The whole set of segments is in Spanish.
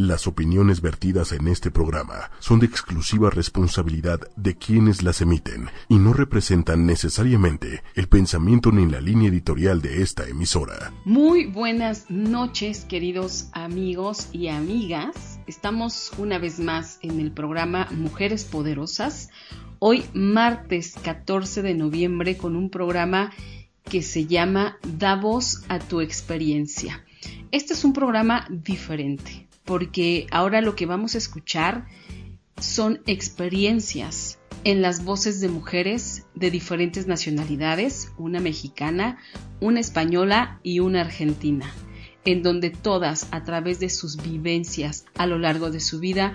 Las opiniones vertidas en este programa son de exclusiva responsabilidad de quienes las emiten y no representan necesariamente el pensamiento ni la línea editorial de esta emisora. Muy buenas noches, queridos amigos y amigas. Estamos una vez más en el programa Mujeres Poderosas. Hoy martes 14 de noviembre con un programa que se llama Da voz a tu experiencia. Este es un programa diferente porque ahora lo que vamos a escuchar son experiencias en las voces de mujeres de diferentes nacionalidades, una mexicana, una española y una argentina, en donde todas, a través de sus vivencias a lo largo de su vida,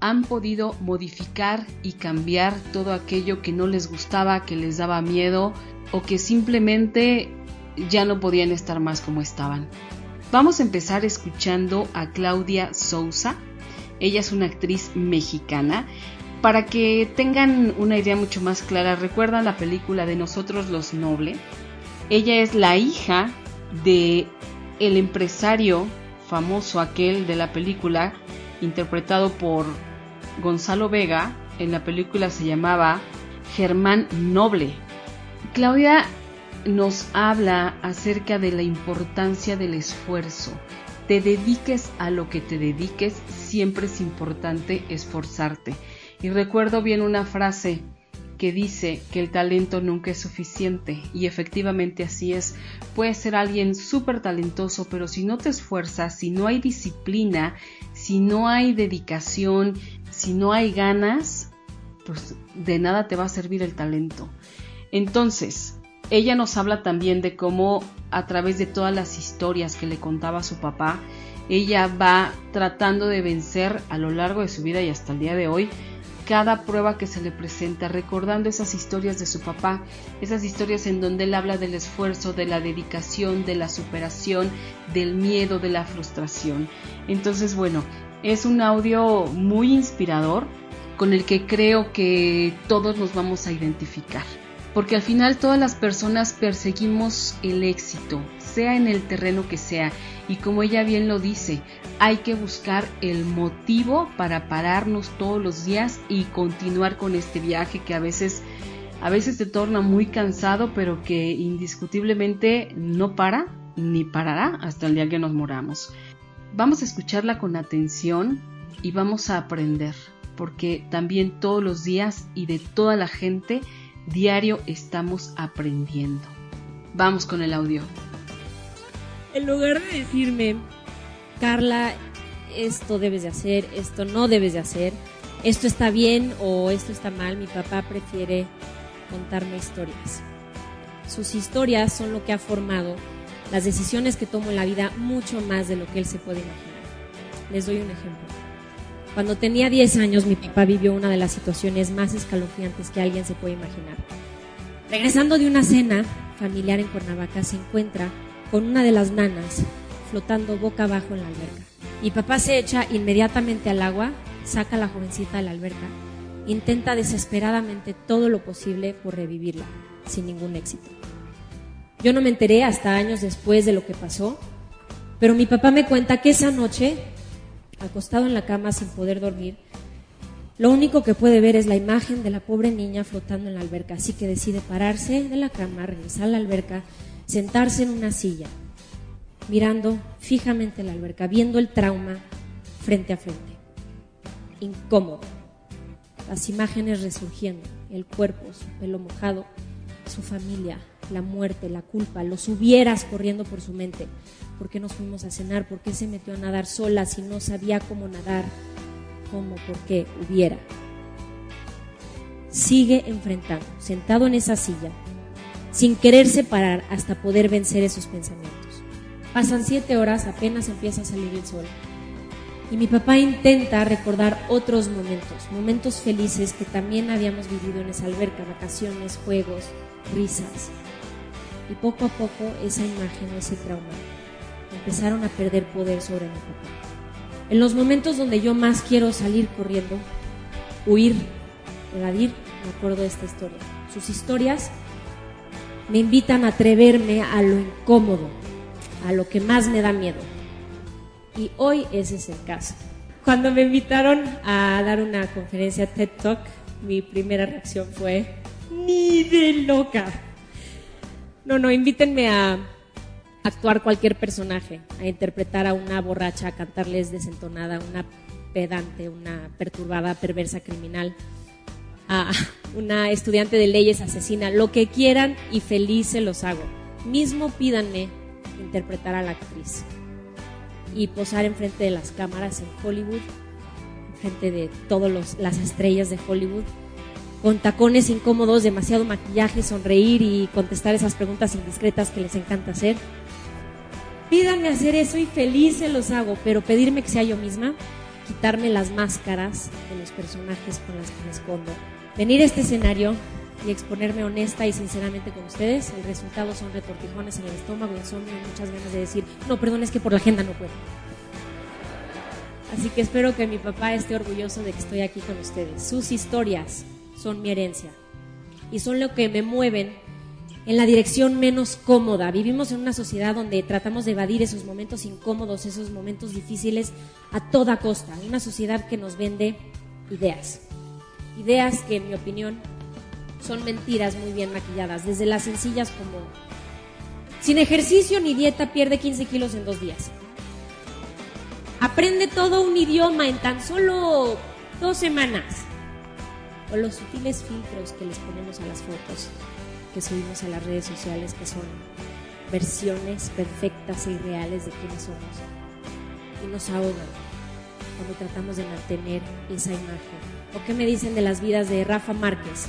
han podido modificar y cambiar todo aquello que no les gustaba, que les daba miedo o que simplemente ya no podían estar más como estaban. Vamos a empezar escuchando a Claudia Sousa. Ella es una actriz mexicana. Para que tengan una idea mucho más clara, ¿recuerdan la película de Nosotros los Noble? Ella es la hija de el empresario famoso aquel de la película, interpretado por Gonzalo Vega. En la película se llamaba Germán Noble. Claudia nos habla acerca de la importancia del esfuerzo. Te dediques a lo que te dediques, siempre es importante esforzarte. Y recuerdo bien una frase que dice que el talento nunca es suficiente y efectivamente así es. Puedes ser alguien súper talentoso, pero si no te esfuerzas, si no hay disciplina, si no hay dedicación, si no hay ganas, pues de nada te va a servir el talento. Entonces, ella nos habla también de cómo a través de todas las historias que le contaba su papá, ella va tratando de vencer a lo largo de su vida y hasta el día de hoy cada prueba que se le presenta, recordando esas historias de su papá, esas historias en donde él habla del esfuerzo, de la dedicación, de la superación, del miedo, de la frustración. Entonces, bueno, es un audio muy inspirador con el que creo que todos nos vamos a identificar porque al final todas las personas perseguimos el éxito, sea en el terreno que sea, y como ella bien lo dice, hay que buscar el motivo para pararnos todos los días y continuar con este viaje que a veces a veces te torna muy cansado, pero que indiscutiblemente no para ni parará hasta el día que nos moramos. Vamos a escucharla con atención y vamos a aprender, porque también todos los días y de toda la gente Diario estamos aprendiendo. Vamos con el audio. En lugar de decirme, Carla, esto debes de hacer, esto no debes de hacer, esto está bien o esto está mal, mi papá prefiere contarme historias. Sus historias son lo que ha formado las decisiones que tomo en la vida mucho más de lo que él se puede imaginar. Les doy un ejemplo. Cuando tenía 10 años, mi papá vivió una de las situaciones más escalofriantes que alguien se puede imaginar. Regresando de una cena familiar en Cuernavaca, se encuentra con una de las nanas flotando boca abajo en la alberca. Mi papá se echa inmediatamente al agua, saca a la jovencita de la alberca, intenta desesperadamente todo lo posible por revivirla, sin ningún éxito. Yo no me enteré hasta años después de lo que pasó, pero mi papá me cuenta que esa noche acostado en la cama sin poder dormir, lo único que puede ver es la imagen de la pobre niña flotando en la alberca, así que decide pararse de la cama, regresar a la alberca, sentarse en una silla, mirando fijamente la alberca, viendo el trauma frente a frente. Incómodo. Las imágenes resurgiendo, el cuerpo, su pelo mojado, su familia, la muerte, la culpa, los hubieras corriendo por su mente. ¿Por qué nos fuimos a cenar? ¿Por qué se metió a nadar sola si no sabía cómo nadar? ¿Cómo? ¿Por qué? Hubiera. Sigue enfrentando, sentado en esa silla, sin quererse parar hasta poder vencer esos pensamientos. Pasan siete horas, apenas empieza a salir el sol. Y mi papá intenta recordar otros momentos, momentos felices que también habíamos vivido en esa alberca, vacaciones, juegos, risas. Y poco a poco esa imagen ese trauma empezaron a perder poder sobre mi papá. En los momentos donde yo más quiero salir corriendo, huir, evadir, me acuerdo de esta historia. Sus historias me invitan a atreverme a lo incómodo, a lo que más me da miedo. Y hoy ese es el caso. Cuando me invitaron a dar una conferencia TED Talk, mi primera reacción fue, ni de loca. No, no, invítenme a actuar cualquier personaje, a interpretar a una borracha, a cantarles desentonada, una pedante, una perturbada, perversa, criminal, a una estudiante de leyes asesina, lo que quieran y feliz se los hago. Mismo pídanme interpretar a la actriz y posar enfrente de las cámaras en Hollywood, enfrente de todas las estrellas de Hollywood, con tacones incómodos, demasiado maquillaje, sonreír y contestar esas preguntas indiscretas que les encanta hacer. Pídanme hacer eso y feliz se los hago, pero pedirme que sea yo misma, quitarme las máscaras de los personajes con las que me escondo, venir a este escenario y exponerme honesta y sinceramente con ustedes, el resultado son retortijones en el estómago, insomnio y muchas ganas de decir, no, perdón, es que por la agenda no puedo. Así que espero que mi papá esté orgulloso de que estoy aquí con ustedes. Sus historias son mi herencia y son lo que me mueven en la dirección menos cómoda. Vivimos en una sociedad donde tratamos de evadir esos momentos incómodos, esos momentos difíciles a toda costa. Una sociedad que nos vende ideas. Ideas que, en mi opinión, son mentiras muy bien maquilladas, desde las sencillas como sin ejercicio ni dieta pierde 15 kilos en dos días. Aprende todo un idioma en tan solo dos semanas. O los sutiles filtros que les ponemos a las fotos que subimos a las redes sociales que son versiones perfectas e irreales de quienes somos. Y nos ahogan cuando tratamos de mantener esa imagen. ¿O qué me dicen de las vidas de Rafa Márquez,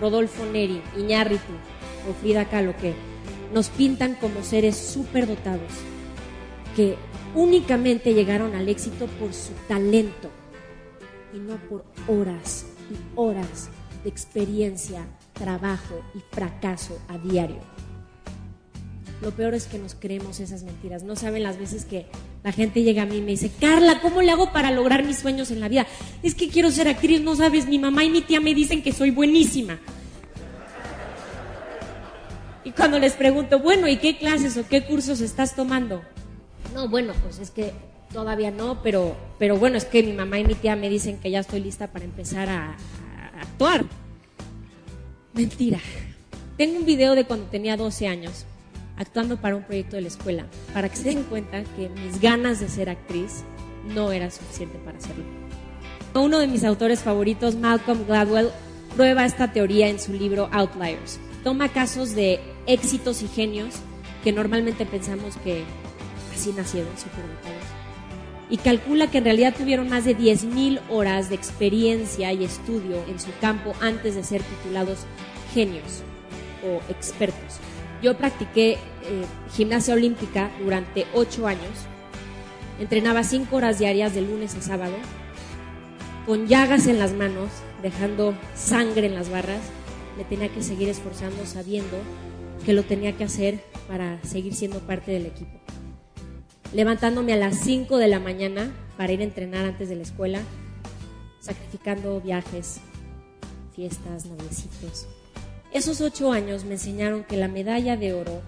Rodolfo Neri, Iñárritu o Frida Kahlo nos pintan como seres superdotados que únicamente llegaron al éxito por su talento y no por horas y horas de experiencia, trabajo y fracaso a diario. Lo peor es que nos creemos esas mentiras. No saben las veces que la gente llega a mí y me dice, Carla, ¿cómo le hago para lograr mis sueños en la vida? Es que quiero ser actriz, no sabes, mi mamá y mi tía me dicen que soy buenísima. Y cuando les pregunto, bueno, ¿y qué clases o qué cursos estás tomando? No, bueno, pues es que todavía no, pero, pero bueno, es que mi mamá y mi tía me dicen que ya estoy lista para empezar a, a actuar. Mentira. Tengo un video de cuando tenía 12 años actuando para un proyecto de la escuela, para que se den cuenta que mis ganas de ser actriz no era suficiente para hacerlo. Uno de mis autores favoritos, Malcolm Gladwell, prueba esta teoría en su libro Outliers. Toma casos de éxitos y genios que normalmente pensamos que así nacieron, superdotados, y calcula que en realidad tuvieron más de 10.000 horas de experiencia y estudio en su campo antes de ser titulados genios o expertos. Yo practiqué eh, gimnasia olímpica durante ocho años. Entrenaba cinco horas diarias de lunes a sábado, con llagas en las manos, dejando sangre en las barras. Me tenía que seguir esforzando sabiendo que lo tenía que hacer para seguir siendo parte del equipo. Levantándome a las 5 de la mañana para ir a entrenar antes de la escuela, sacrificando viajes, fiestas, noviecitos, esos ocho años me enseñaron que la medalla de oro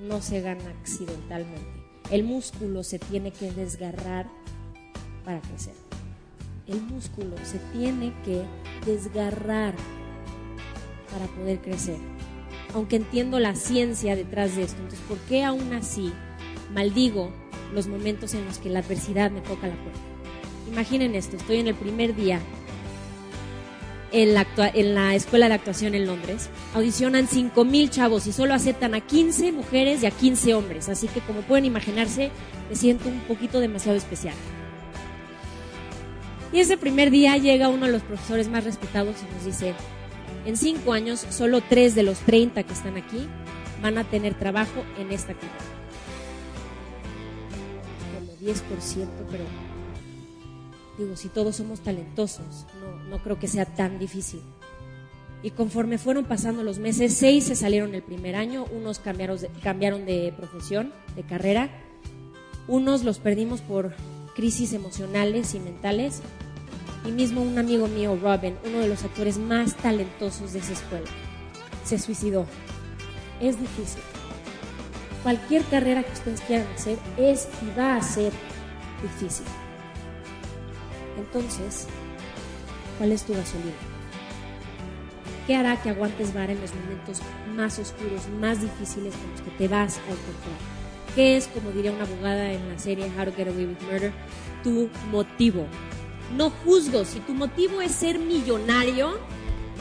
no se gana accidentalmente. El músculo se tiene que desgarrar para crecer. El músculo se tiene que desgarrar para poder crecer. Aunque entiendo la ciencia detrás de esto, entonces, ¿por qué aún así maldigo los momentos en los que la adversidad me toca la puerta? Imaginen esto, estoy en el primer día en la, escuela de actuación en Londres. Audicionan 5.000 chavos y solo aceptan a 15 mujeres y a 15 hombres. Así que como pueden imaginarse, me siento un poquito demasiado especial. Y ese primer día llega uno de los profesores más respetados y nos dice, en 5 años solo 3 de los 30 que están aquí van a tener trabajo en esta clínica. Como 10%, pero Digo, si todos somos talentosos, no, no creo que sea tan difícil. Y conforme fueron pasando los meses, seis se salieron el primer año, unos cambiaron de, cambiaron de profesión, de carrera, unos los perdimos por crisis emocionales y mentales, y mismo un amigo mío, Robin, uno de los actores más talentosos de esa escuela, se suicidó. Es difícil. Cualquier carrera que ustedes quieran hacer es y va a ser difícil. Entonces, ¿cuál es tu gasolina? ¿Qué hará que aguantes vara en los momentos más oscuros, más difíciles con los que te vas a encontrar? ¿Qué es, como diría una abogada en la serie How to Get Away with Murder, tu motivo? No juzgo. Si tu motivo es ser millonario,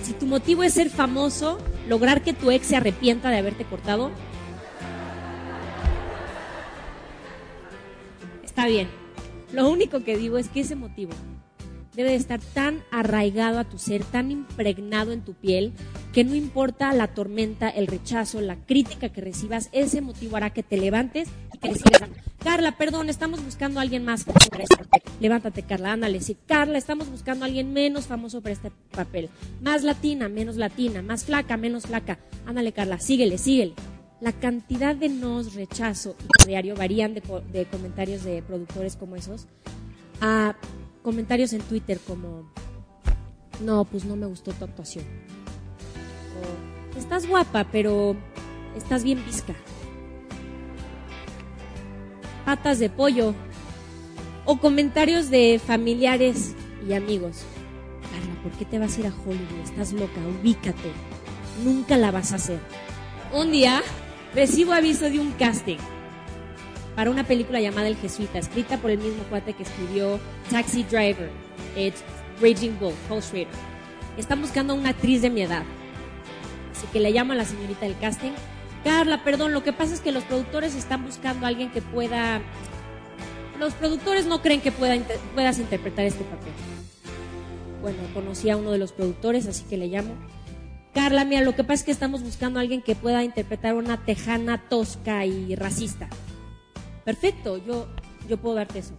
si tu motivo es ser famoso, lograr que tu ex se arrepienta de haberte cortado, está bien. Lo único que digo es que ese motivo debe de estar tan arraigado a tu ser, tan impregnado en tu piel, que no importa la tormenta, el rechazo, la crítica que recibas, ese motivo hará que te levantes y que le sigas Carla, perdón, estamos buscando a alguien más famoso para este papel. Levántate, Carla, ándale. Sí, Carla, estamos buscando a alguien menos famoso para este papel. Más latina, menos latina. Más flaca, menos flaca. Ándale, Carla, síguele, síguele. La cantidad de nos, rechazo y diario varían de, comentarios de productores como esos a comentarios en Twitter como, no, pues no me gustó tu actuación. O, estás guapa, pero estás bien visca. Patas de pollo. O comentarios de familiares y amigos. Carla, ¿por qué te vas a ir a Hollywood? Estás loca, ubícate. Nunca la vas a hacer. Un día recibo aviso de un casting para una película llamada El Jesuita, escrita por el mismo cuate que escribió Taxi Driver, It's Raging Bull, Paul Schrader. Están buscando a una actriz de mi edad. Así que le llamo a la señorita del casting. Carla, perdón, lo que pasa es que los productores están buscando a alguien que pueda... Los productores no creen que pueda, puedas interpretar este papel. Bueno, conocí a uno de los productores, así que le llamo. Carla, mira, lo que pasa es que estamos buscando a alguien que pueda interpretar una tejana tosca y racista. Perfecto, yo, yo puedo darte eso.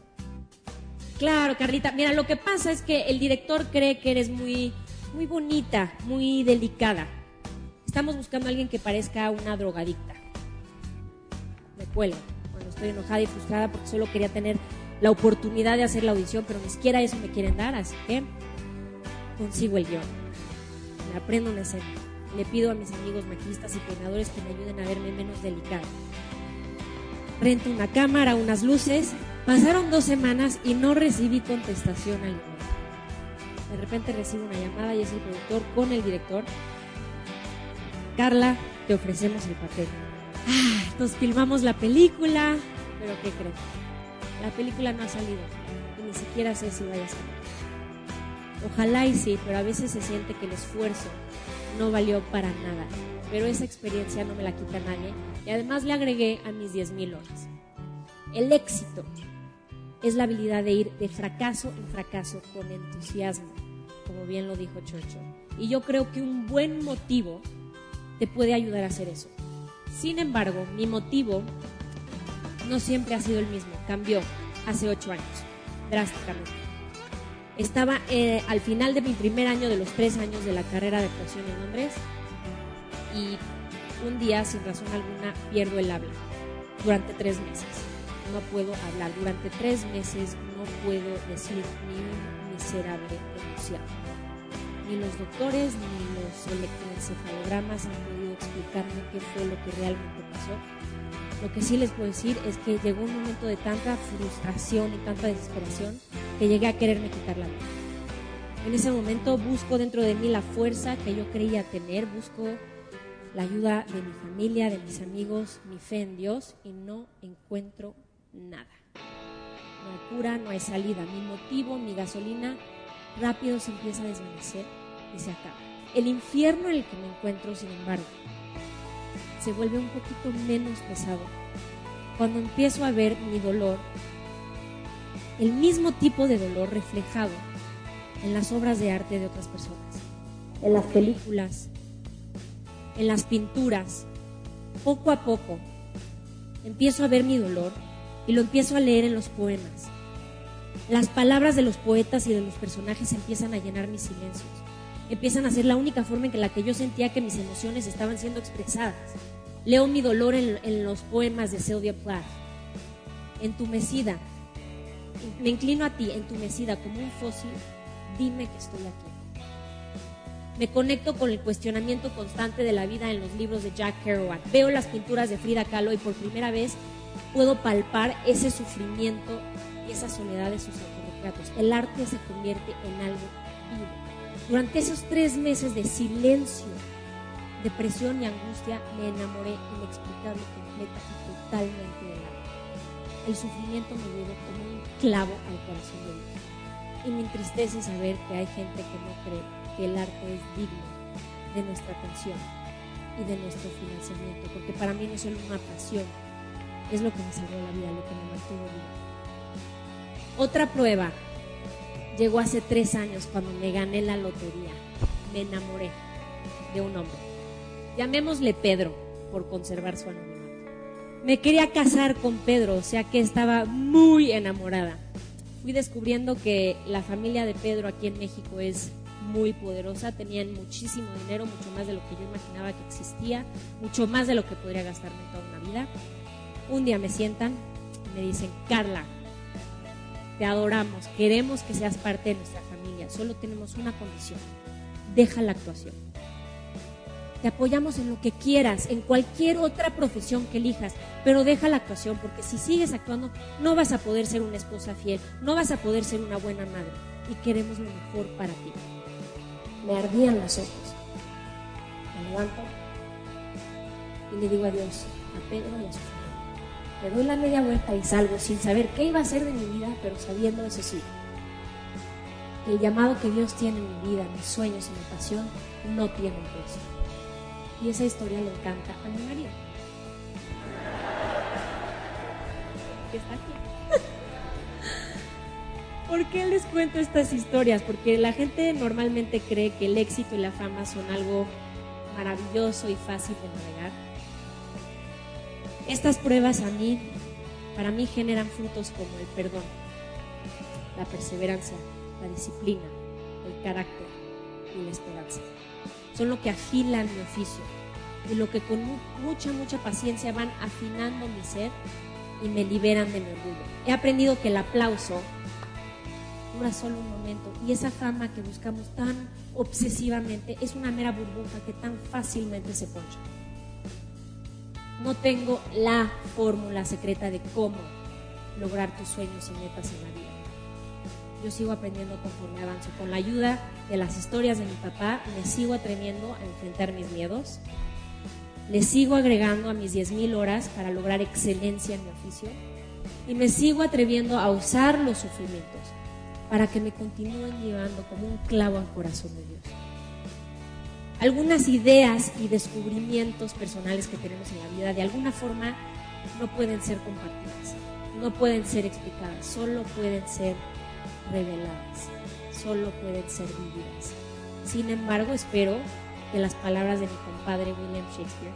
Claro, Carlita. Mira, lo que pasa es que el director cree que eres muy, muy bonita, muy delicada. Estamos buscando a alguien que parezca una drogadicta. Me cuelgo cuando estoy enojada y frustrada porque solo quería tener la oportunidad de hacer la audición, pero ni siquiera eso me quieren dar, así que consigo el guion. Me aprendo una escena. Le pido a mis amigos maquistas y peinadores que me ayuden a verme menos delicada rento una cámara, unas luces. Pasaron dos semanas y no recibí contestación al email. De repente recibo una llamada y es el productor con el director. Carla, te ofrecemos el papel. Ah, nos filmamos la película, pero ¿qué crees? La película no ha salido y ni siquiera sé si vaya a salir. Ojalá y sí, pero a veces se siente que el esfuerzo no valió para nada. Pero esa experiencia no me la quita nadie y además le agregué a mis 10.000 horas. El éxito es la habilidad de ir de fracaso en fracaso con entusiasmo, como bien lo dijo Churchill. Y yo creo que un buen motivo te puede ayudar a hacer eso. Sin embargo, mi motivo no siempre ha sido el mismo, cambió hace ocho años, drásticamente. Estaba eh, al final de mi primer año de los tres años de la carrera de actuación en Londres y un día, sin razón alguna, pierdo el habla durante tres meses. No puedo hablar. Durante tres meses no puedo decir ni un miserable enunciado. Ni los doctores ni los electroencefalogramas han podido explicarme qué fue lo que realmente pasó. Lo que sí les puedo decir es que llegó un momento de tanta frustración y tanta desesperación que llegué a quererme quitar la vida. En ese momento busco dentro de mí la fuerza que yo creía tener, busco la ayuda de mi familia, de mis amigos, mi fe en Dios y no encuentro nada. No hay cura, no hay salida. Mi motivo, mi gasolina, rápido se empieza a desvanecer y se acaba. El infierno en el que me encuentro, sin embargo, se vuelve un poquito menos pesado cuando empiezo a ver mi dolor, el mismo tipo de dolor reflejado en las obras de arte de otras personas, en las películas, en las pinturas, poco a poco, empiezo a ver mi dolor y lo empiezo a leer en los poemas. Las palabras de los poetas y de los personajes empiezan a llenar mis silencios. Empiezan a ser la única forma en la que yo sentía que mis emociones estaban siendo expresadas. Leo mi dolor en, los poemas de Sylvia Plath. Entumecida. Me inclino a ti, entumecida como un fósil. Dime que estoy aquí me conecto con el cuestionamiento constante de la vida en los libros de Jack Kerouac. Veo las pinturas de Frida Kahlo y por primera vez puedo palpar ese sufrimiento y esa soledad de sus autores gatos. El arte se convierte en algo vivo. Durante esos tres meses de silencio, depresión y angustia, me enamoré inexplicable, completa y totalmente del arte. El sufrimiento me llegó como un clavo al corazón de Dios. Y me entristece saber que hay gente que no cree que el arte es digno de nuestra atención y de nuestro financiamiento, porque para mí no es solo una pasión, es lo que me salvó la vida, lo que me mantuvo viva. Otra prueba llegó hace tres años cuando me gané la lotería. Me enamoré de un hombre. Llamémosle Pedro por conservar su anonimato. Me quería casar con Pedro, o sea que estaba muy enamorada. Fui descubriendo que la familia de Pedro aquí en México es muy poderosa, tenían muchísimo dinero, mucho más de lo que yo imaginaba que existía, mucho más de lo que podría gastarme toda una vida. Un día me sientan y me dicen, Carla, te adoramos, queremos que seas parte de nuestra familia, solo tenemos una condición, deja la actuación. Te apoyamos en lo que quieras, en cualquier otra profesión que elijas, pero deja la actuación porque si sigues actuando no vas a poder ser una esposa fiel, no vas a poder ser una buena madre y queremos lo mejor para ti. Me ardían los ojos. Me levanto y le digo adiós a Pedro y a su familia. Le doy la media vuelta y salgo sin saber qué iba a ser de mi vida, pero sabiendo eso sí, el llamado que Dios tiene en mi vida, mis sueños y mi pasión no tienen precio. Y esa historia le encanta a mi marido. Que está aquí. ¿Por qué les cuento estas historias? Porque la gente normalmente cree que el éxito y la fama son algo maravilloso y fácil de navegar. Estas pruebas a mí, para mí generan frutos como el perdón, la perseverancia, la disciplina, el carácter y la esperanza. Son lo que afilan mi oficio y lo que con mucha, mucha paciencia van afinando mi ser y me liberan de mi orgullo. He aprendido que el aplauso dura solo un momento y esa fama que buscamos tan obsesivamente es una mera burbuja que tan fácilmente se poncha. No tengo la fórmula secreta de cómo lograr tus sueños y metas en la vida. Yo sigo aprendiendo conforme avanzo. Con la ayuda de las historias de mi papá, me sigo atreviendo a enfrentar mis miedos. Le sigo agregando a mis 10.000 horas para lograr excelencia en mi oficio. Y me sigo atreviendo a usar los sufrimientos para que me continúen llevando como un clavo al corazón de Dios algunas ideas y descubrimientos personales que tenemos en la vida de alguna forma no pueden ser compartidas, no pueden ser explicadas, solo pueden ser reveladas, solo pueden ser vividas. Sin embargo, espero que las palabras de mi compadre William Shakespeare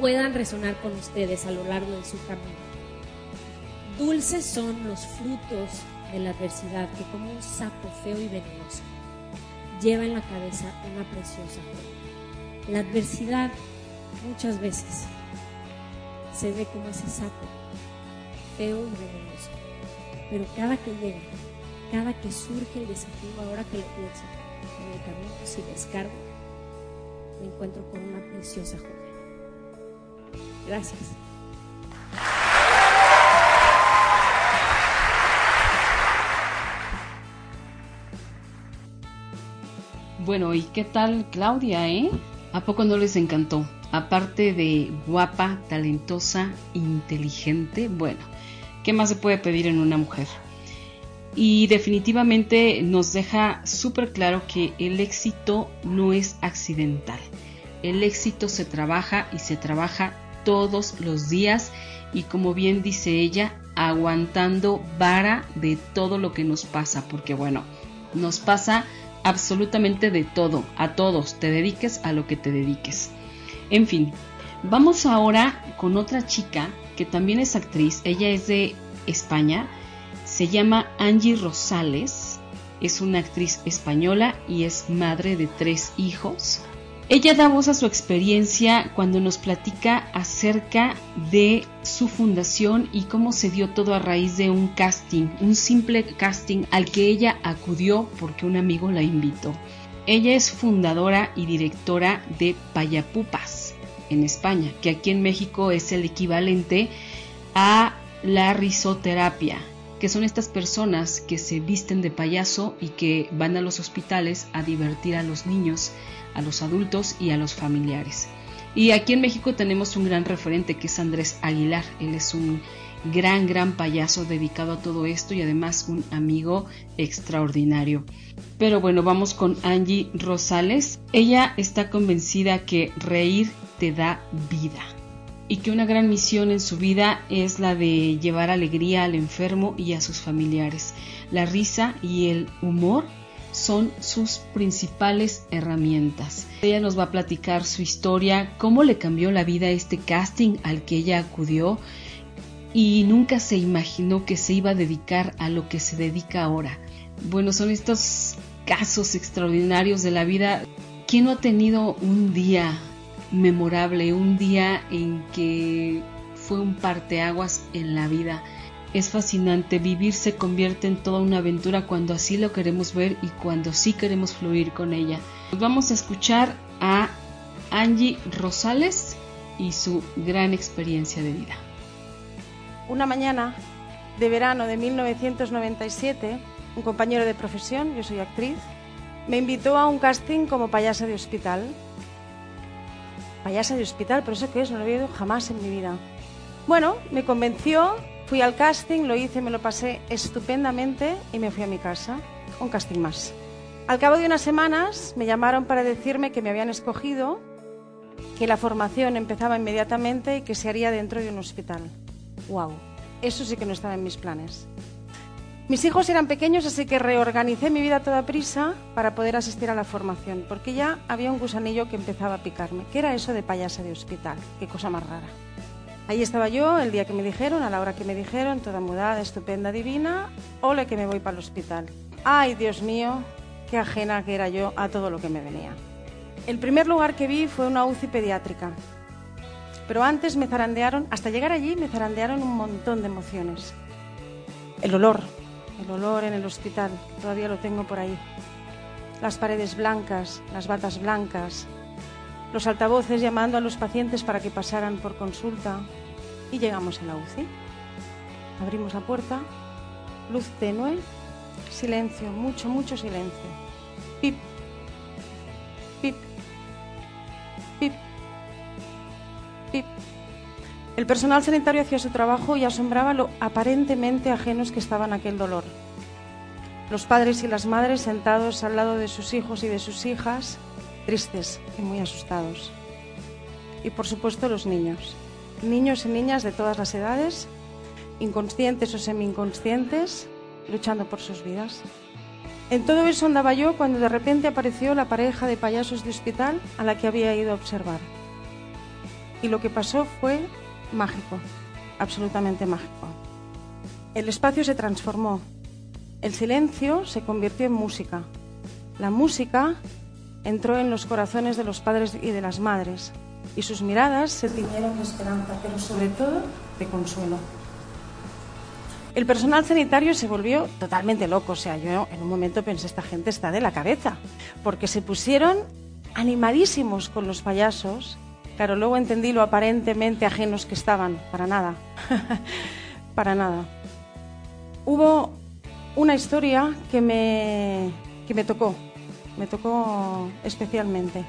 puedan resonar con ustedes a lo largo de su camino. Dulces son los frutos de la adversidad que como un sapo feo y venenoso lleva en la cabeza una preciosa joya. La adversidad muchas veces se ve como ese sapo, feo y venenoso. Pero cada que llega, cada que surge el desafío, ahora que lo pienso, en el camino, si descargo, me encuentro con una preciosa joya. Gracias. Bueno, ¿y qué tal Claudia, eh? ¿A poco no les encantó? Aparte de guapa, talentosa, inteligente, bueno, ¿qué más se puede pedir en una mujer? Y definitivamente nos deja súper claro que el éxito no es accidental. El éxito se trabaja y se trabaja todos los días y como bien dice ella, aguantando vara de todo lo que nos pasa, porque bueno, nos pasa absolutamente de todo, a todos, te dediques a lo que te dediques. En fin, vamos ahora con otra chica que también es actriz, ella es de España, se llama Angie Rosales, es una actriz española y es madre de tres hijos. Ella da voz a su experiencia cuando nos platica acerca de su fundación y cómo se dio todo a raíz de un casting, un simple casting al que ella acudió porque un amigo la invitó. Ella es fundadora y directora de Payapupas en España, que aquí en México es el equivalente a la risoterapia que son estas personas que se visten de payaso y que van a los hospitales a divertir a los niños, a los adultos y a los familiares. Y aquí en México tenemos un gran referente que es Andrés Aguilar. Él es un gran, gran payaso dedicado a todo esto y además un amigo extraordinario. Pero bueno, vamos con Angie Rosales. Ella está convencida que reír te da vida y que una gran misión en su vida es la de llevar alegría al enfermo y a sus familiares. La risa y el humor son sus principales herramientas. Ella nos va a platicar su historia, cómo le cambió la vida este casting al que ella acudió y nunca se imaginó que se iba a dedicar a lo que se dedica ahora. Bueno, son estos casos extraordinarios de la vida. ¿Quién no ha tenido un día memorable, un día en que fue un parteaguas en la vida. Es fascinante, vivir se convierte en toda una aventura cuando así lo queremos ver y cuando sí queremos fluir con ella. Vamos a escuchar a Angie Rosales y su gran experiencia de vida. Una mañana de verano de 1997, un compañero de profesión, yo soy actriz, me invitó a un casting como payasa de hospital payasa de hospital, pero eso que es, no lo había oído jamás en mi vida. Bueno, me convenció, fui al casting, lo hice, me lo pasé estupendamente y me fui a mi casa. Un casting más. Al cabo de unas semanas me llamaron para decirme que me habían escogido, que la formación empezaba inmediatamente y que se haría dentro de un hospital. ¡Wow! Eso sí que no estaba en mis planes. Mis hijos eran pequeños, así que reorganicé mi vida a toda prisa para poder asistir a la formación, porque ya había un gusanillo que empezaba a picarme. ¿Qué era eso de payasa de hospital? Qué cosa más rara. Ahí estaba yo, el día que me dijeron, a la hora que me dijeron, toda mudada, estupenda, divina, ole que me voy para el hospital. Ay, Dios mío, qué ajena que era yo a todo lo que me venía. El primer lugar que vi fue una UCI pediátrica. Pero antes me zarandearon, hasta llegar allí me zarandearon un montón de emociones. El olor, el olor en el hospital, todavía lo tengo por ahí. Las paredes blancas, las batas blancas, los altavoces llamando a los pacientes para que pasaran por consulta y llegamos a la UCI. Abrimos la puerta, luz tenue, silencio, mucho, mucho silencio. Pip, pip, pip. El personal sanitario hacía su trabajo y asombraba lo aparentemente ajenos que estaban aquel dolor. Los padres y las madres sentados al lado de sus hijos y de sus hijas, tristes y muy asustados. Y por supuesto los niños, niños y niñas de todas las edades, inconscientes o semi-inconscientes, luchando por sus vidas. En todo eso andaba yo cuando de repente apareció la pareja de payasos de hospital a la que había ido a observar. Y lo que pasó fue mágico, absolutamente mágico. El espacio se transformó, el silencio se convirtió en música, la música entró en los corazones de los padres y de las madres y sus miradas se tiñeron de esperanza, pero sobre todo de consuelo. El personal sanitario se volvió totalmente loco, o sea, yo en un momento pensé, esta gente está de la cabeza, porque se pusieron animadísimos con los payasos Claro, luego entendí lo aparentemente ajenos que estaban, para nada, para nada. Hubo una historia que me, que me tocó, me tocó especialmente.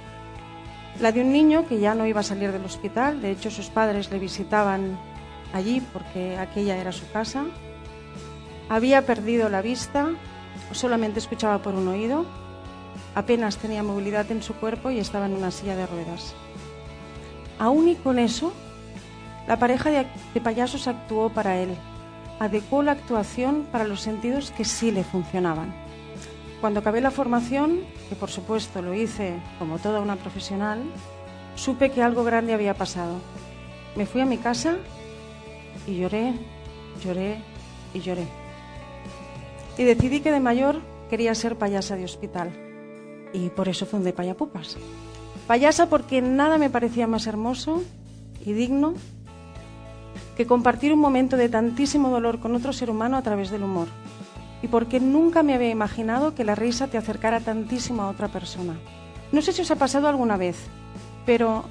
La de un niño que ya no iba a salir del hospital, de hecho sus padres le visitaban allí porque aquella era su casa. Había perdido la vista, solamente escuchaba por un oído, apenas tenía movilidad en su cuerpo y estaba en una silla de ruedas. Aún y con eso, la pareja de, payasos actuó para él, adecuó la actuación para los sentidos que sí le funcionaban. Cuando acabé la formación, que por supuesto lo hice como toda una profesional, supe que algo grande había pasado. Me fui a mi casa y lloré, lloré y lloré. Y decidí que de mayor quería ser payasa de hospital. Y por eso fundé Payapupas. Payasa porque nada me parecía más hermoso y digno que compartir un momento de tantísimo dolor con otro ser humano a través del humor. Y porque nunca me había imaginado que la risa te acercara tantísimo a otra persona. No sé si os ha pasado alguna vez, pero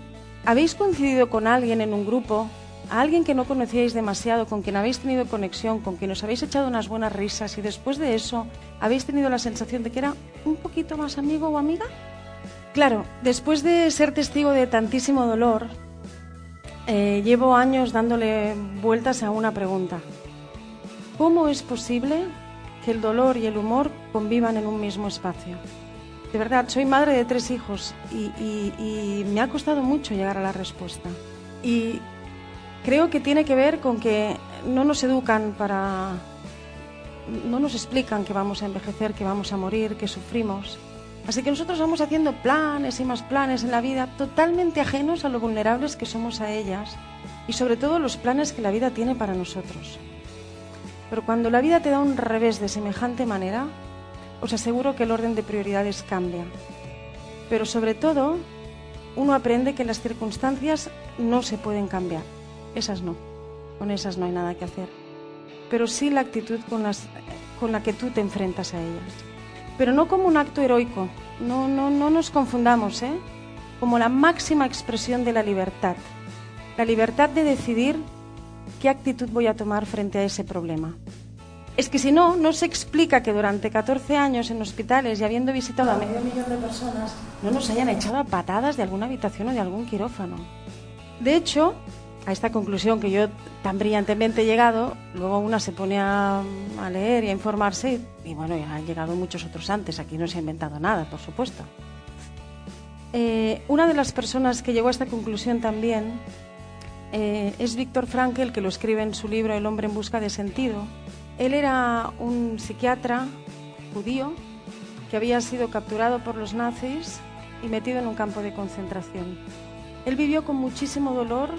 ¿habéis coincidido con alguien en un grupo a alguien que no conocíais demasiado, con quien habéis tenido conexión, con quien os habéis echado unas buenas risas y después de eso habéis tenido la sensación de que era un poquito más amigo o amiga? Claro, después de ser testigo de tantísimo dolor, eh, llevo años dándole vueltas a una pregunta. ¿Cómo es posible que el dolor y el humor convivan en un mismo espacio? De verdad, soy madre de tres hijos y, y me ha costado mucho llegar a la respuesta. Y creo que tiene que ver con que no nos educan para... no nos explican que vamos a envejecer, que vamos a morir, que sufrimos. Así que nosotros vamos haciendo planes y más planes en la vida totalmente ajenos a lo vulnerables que somos a ellas y sobre todo los planes que la vida tiene para nosotros. Pero cuando la vida te da un revés de semejante manera, os aseguro que el orden de prioridades cambia. Pero sobre todo, uno aprende que las circunstancias no se pueden cambiar. Esas no. Con esas no hay nada que hacer. Pero sí la actitud con, con la que tú te enfrentas a ellas. Pero no como un acto heroico. No, no, no nos confundamos, ¿eh? Como la máxima expresión de la libertad. La libertad de decidir qué actitud voy a tomar frente a ese problema. Es que si no, no se explica que durante 14 años en hospitales y habiendo visitado a medio millón de personas, no nos hayan echado a patadas de alguna habitación o de algún quirófano. De hecho, a esta conclusión que yo tan brillantemente he llegado, luego una se pone a, leer y a informarse y, bueno, ya han llegado muchos otros antes, aquí no se ha inventado nada, por supuesto. Eh, una de las personas que llegó a esta conclusión también eh, es Víctor Frankl, que lo escribe en su libro El hombre en busca de sentido. Él era un psiquiatra judío que había sido capturado por los nazis y metido en un campo de concentración. Él vivió con muchísimo dolor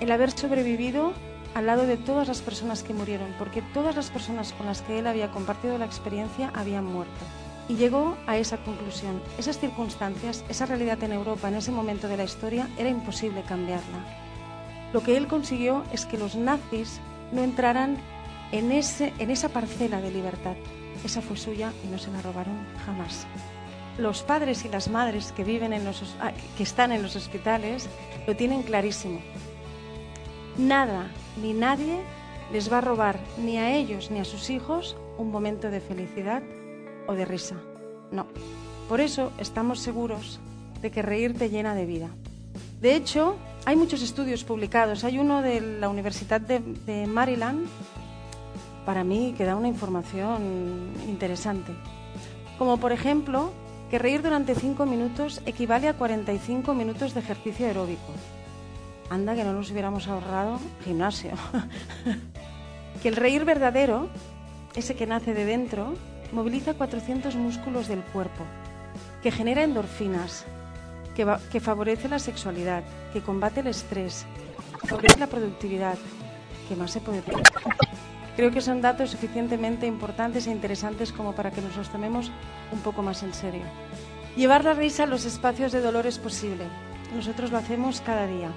el haber sobrevivido al lado de todas las personas que murieron, porque todas las personas con las que él había compartido la experiencia habían muerto. Y llegó a esa conclusión. Esas circunstancias, esa realidad en Europa en ese momento de la historia, era imposible cambiarla. Lo que él consiguió es que los nazis no entraran en, ese, en esa parcela de libertad. Esa fue suya y no se la robaron jamás. Los padres y las madres que, viven en los, ah, que están en los hospitales lo tienen clarísimo Nada ni nadie les va a robar ni a ellos ni a sus hijos un momento de felicidad o de risa. No. Por eso estamos seguros de que reír te llena de vida. De hecho, hay muchos estudios publicados. Hay uno de la Universidad de, Maryland, para mí, que da una información interesante. Como por ejemplo, que reír durante 5 minutos equivale a 45 minutos de ejercicio aeróbico. Anda que no nos hubiéramos ahorrado gimnasio. que el reír verdadero, ese que nace de dentro, moviliza 400 músculos del cuerpo, que genera endorfinas, que, que favorece la sexualidad, que combate el estrés, que favorece la productividad. ¿Qué más se puede? Creo que son datos suficientemente importantes e interesantes como para que nos los tomemos un poco más en serio. Llevar la risa a los espacios de dolor es posible. Nosotros lo hacemos cada día.